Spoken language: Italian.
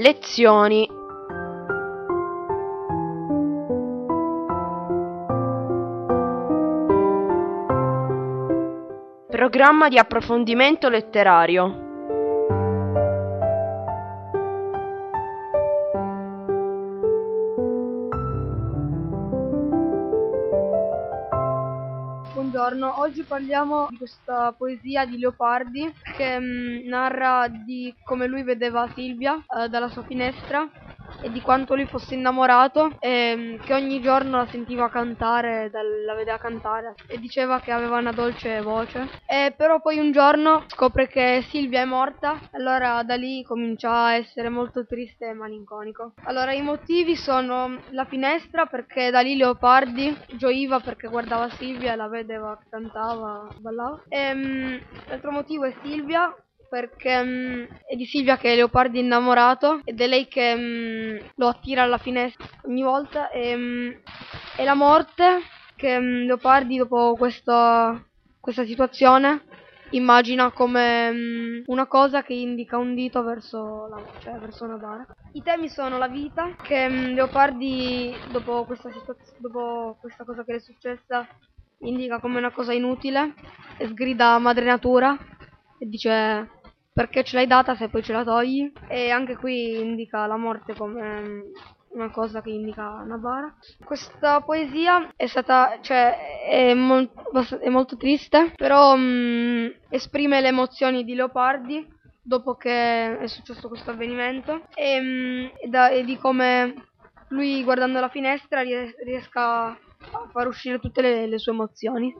Lezioni. Programma di approfondimento letterario Buongiorno, oggi parliamo di questa poesia di Leopardi che mh, narra di come lui vedeva Silvia eh, dalla sua finestra e di quanto lui fosse innamorato e che ogni giorno la sentiva cantare, la vedeva cantare e diceva che aveva una dolce voce. E però poi un giorno scopre che Silvia è morta, allora da lì comincia a essere molto triste e malinconico. Allora i motivi sono la finestra perché da lì Leopardi gioiva perché guardava Silvia e la vedeva cantava, ballava. E, um, l'altro motivo è Silvia perché mh, è di Silvia che è Leopardi innamorato ed è lei che mh, lo attira alla finestra ogni volta e, mh, è la morte che Leopardi dopo questo, questa situazione immagina come una cosa che indica un dito verso, la, cioè verso una bara. I temi sono la vita, che Leopardi dopo questa, dopo questa cosa che le è successa indica come una cosa inutile e sgrida madre natura e dice perché ce l'hai data se poi ce la togli e anche qui indica la morte come mm, una cosa che indica una bara. Questa poesia è stata, cioè, è, mol è molto triste, però mh, mm, esprime le emozioni di Leopardi dopo che è successo questo avvenimento e, mh, mm, da, e di come lui guardando la finestra ries riesca a far uscire tutte le, le sue emozioni.